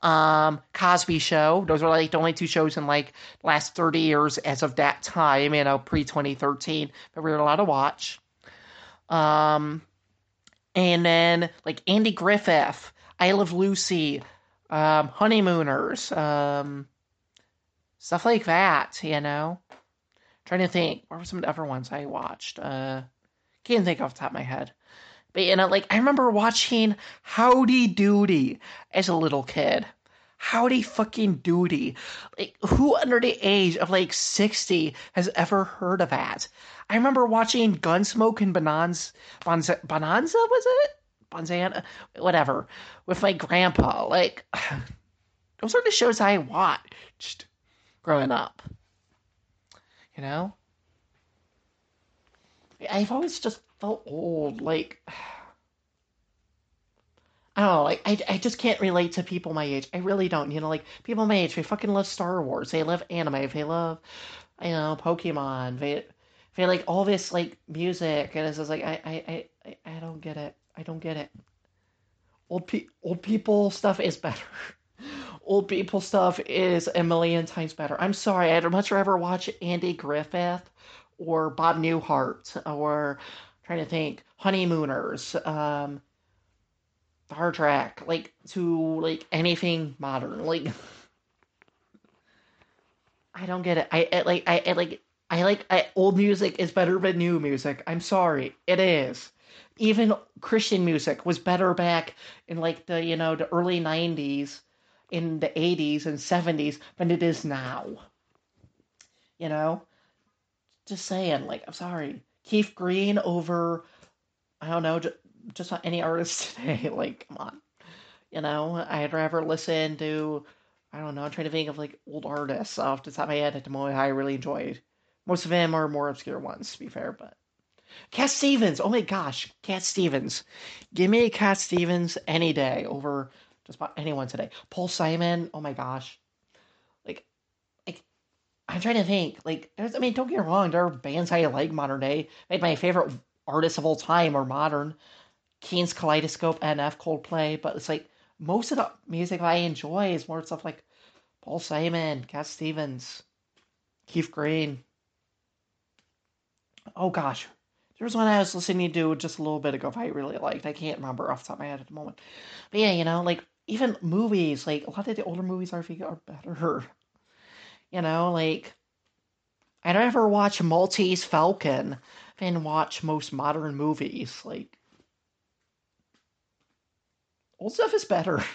Um, Cosby Show. Those were like the only two shows in like last 30 years as of that time, you know, pre 2013 that we were allowed to watch. Um, and then like Andy Griffith, I Love Lucy, um, Honeymooners, um, stuff like that, you know. trying to think, what were some other ones I watched? Uh, can't think off the top of my head. But you know, like I remember watching Howdy Doody as a little kid. Howdy fucking Doody. Like who under the age of like 60 has ever heard of that? I remember watching Gunsmoke and Bonanza Bonanza, Bonanza was it? Bonzana? Whatever. With my grandpa. Like those are the shows I watched growing up. You know? I've always just felt old. Like, I don't know. Like, I, I just can't relate to people my age. I really don't. You know, like, people my age, they fucking love Star Wars. They love anime. They love, you know, Pokemon. They, they like all this, like, music. And it's just like, I, I, I, I don't get it. I don't get it. Old, pe- old people stuff is better. old people stuff is a million times better. I'm sorry. I'd much rather watch Andy Griffith or Bob Newhart or trying to think honeymooners um Star Trek like to like anything modern like I don't get it. I, I like I, I like I like I, old music is better than new music. I'm sorry. It is. Even Christian music was better back in like the you know the early 90s in the 80s and 70s than it is now. You know? Just saying, like, I'm sorry. Keith Green over, I don't know, just, just any artist today. like, come on. You know, I'd rather listen to, I don't know, I'm trying to think of like old artists off the top of my head at the moment I really enjoyed. Most of them are more obscure ones, to be fair, but. Cat Stevens, oh my gosh, Cat Stevens. Give me Cat Stevens any day over just about anyone today. Paul Simon, oh my gosh. I'm trying to think. Like, I mean, don't get me wrong. There are bands I like modern day. Like my favorite artists of all time are modern. Kings Kaleidoscope, and NF, Coldplay. But it's like most of the music I enjoy is more stuff like Paul Simon, Cat Stevens, Keith Green. Oh gosh, there was one I was listening to just a little bit ago. I really liked. I can't remember off the top of my head at the moment. But yeah, you know, like even movies, like a lot of the older movies I think are better. You know, like I'd rather watch Maltese Falcon and watch most modern movies. Like old stuff is better.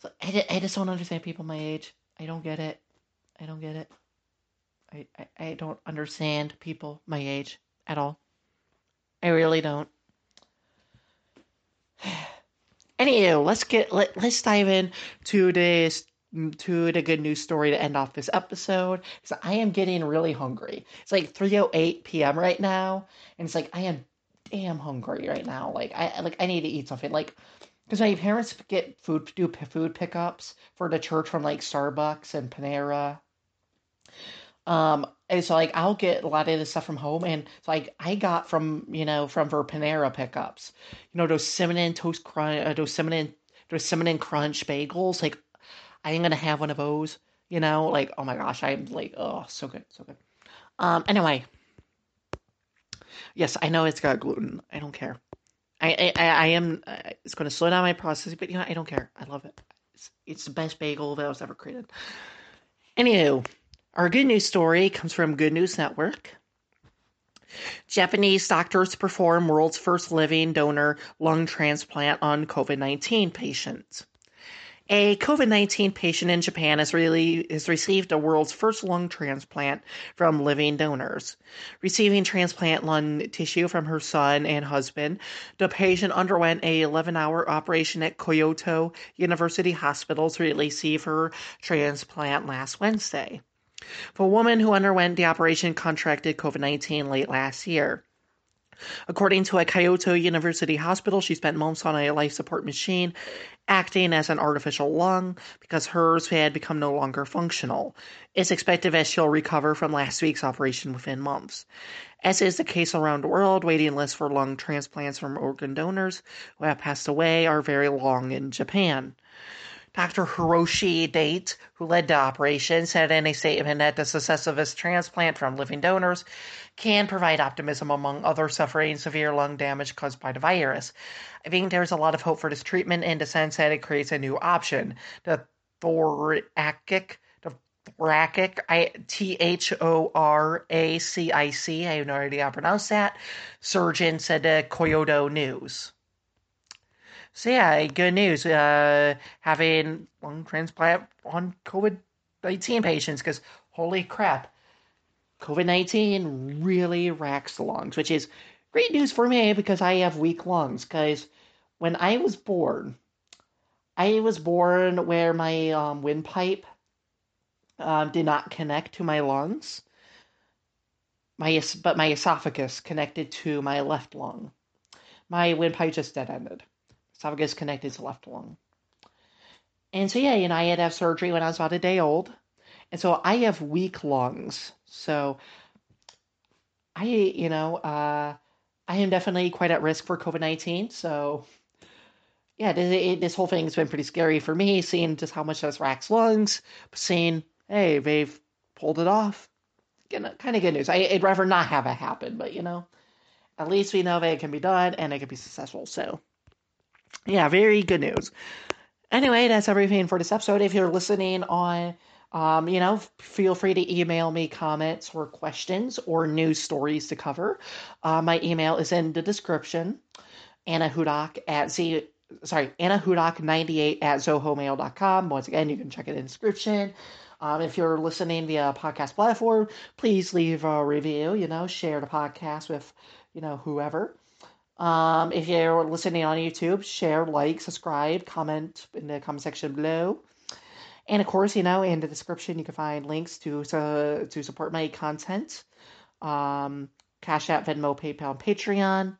So I, I just don't understand people my age. I don't get it. I don't get it. I, I, I don't understand people my age at all. I really don't. Anywho, let's get let, let's dive in to this to the good news story to end off this episode because I am getting really hungry. It's like 3:08 p.m. right now, and it's like I am damn hungry right now. Like I like I need to eat something. Like because my parents get food do food pickups for the church from like Starbucks and Panera. Um, and so like I'll get a lot of this stuff from home, and like I got from you know from for Panera pickups, you know those cinnamon toast crunch, uh, those cinnamon those cinnamon crunch bagels. Like I am gonna have one of those, You know, like oh my gosh, I'm like oh so good, so good. Um, anyway, yes, I know it's got gluten. I don't care. I I, I am. Uh, it's to slow down my process, but you know I don't care. I love it. It's, it's the best bagel that was ever created. Anywho, our good news story comes from Good News Network. Japanese doctors perform world's first living donor lung transplant on COVID 19 patients. A COVID 19 patient in Japan has, really, has received the world's first lung transplant from living donors. Receiving transplant lung tissue from her son and husband, the patient underwent a 11 hour operation at Kyoto University Hospital to receive her transplant last Wednesday. The woman who underwent the operation contracted COVID 19 late last year. According to a Kyoto University hospital, she spent months on a life support machine, acting as an artificial lung because hers had become no longer functional. It's expected that she'll recover from last week's operation within months. As is the case around the world, waiting lists for lung transplants from organ donors who have passed away are very long in Japan. Dr. Hiroshi Date, who led the operation, said in a statement that the success of this transplant from living donors can provide optimism among others suffering severe lung damage caused by the virus. I think there's a lot of hope for this treatment in the sense that it creates a new option. The thoracic the thoracic I T H O R A C I C, I have no idea how to pronounce that. Surgeon said to Kyodo News. So yeah, good news. Uh, having lung transplant on COVID nineteen patients because holy crap, COVID nineteen really racks the lungs, which is great news for me because I have weak lungs. Because when I was born, I was born where my um, windpipe um, did not connect to my lungs. My but my esophagus connected to my left lung. My windpipe just dead ended esophagus connected to left lung. And so, yeah, know, I had to have surgery when I was about a day old. And so I have weak lungs. So I, you know, uh, I am definitely quite at risk for COVID 19. So, yeah, this, this whole thing's been pretty scary for me, seeing just how much this racks lungs, seeing, hey, they've pulled it off. Kind of good news. I, I'd rather not have it happen, but, you know, at least we know that it can be done and it can be successful. So, yeah, very good news. Anyway, that's everything for this episode. If you're listening on, um, you know, feel free to email me comments or questions or news stories to cover. Uh, my email is in the description. Anna Hudak at Z, sorry, Anna Hudak 98 at zohomail.com. Once again, you can check it in the description. Um, if you're listening via podcast platform, please leave a review, you know, share the podcast with, you know, whoever. Um, if you're listening on YouTube, share, like, subscribe, comment in the comment section below. And of course, you know, in the description, you can find links to to support my content. Um, Cash App, Venmo, PayPal, Patreon.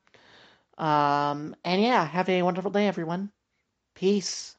Um, and yeah, have a wonderful day, everyone. Peace.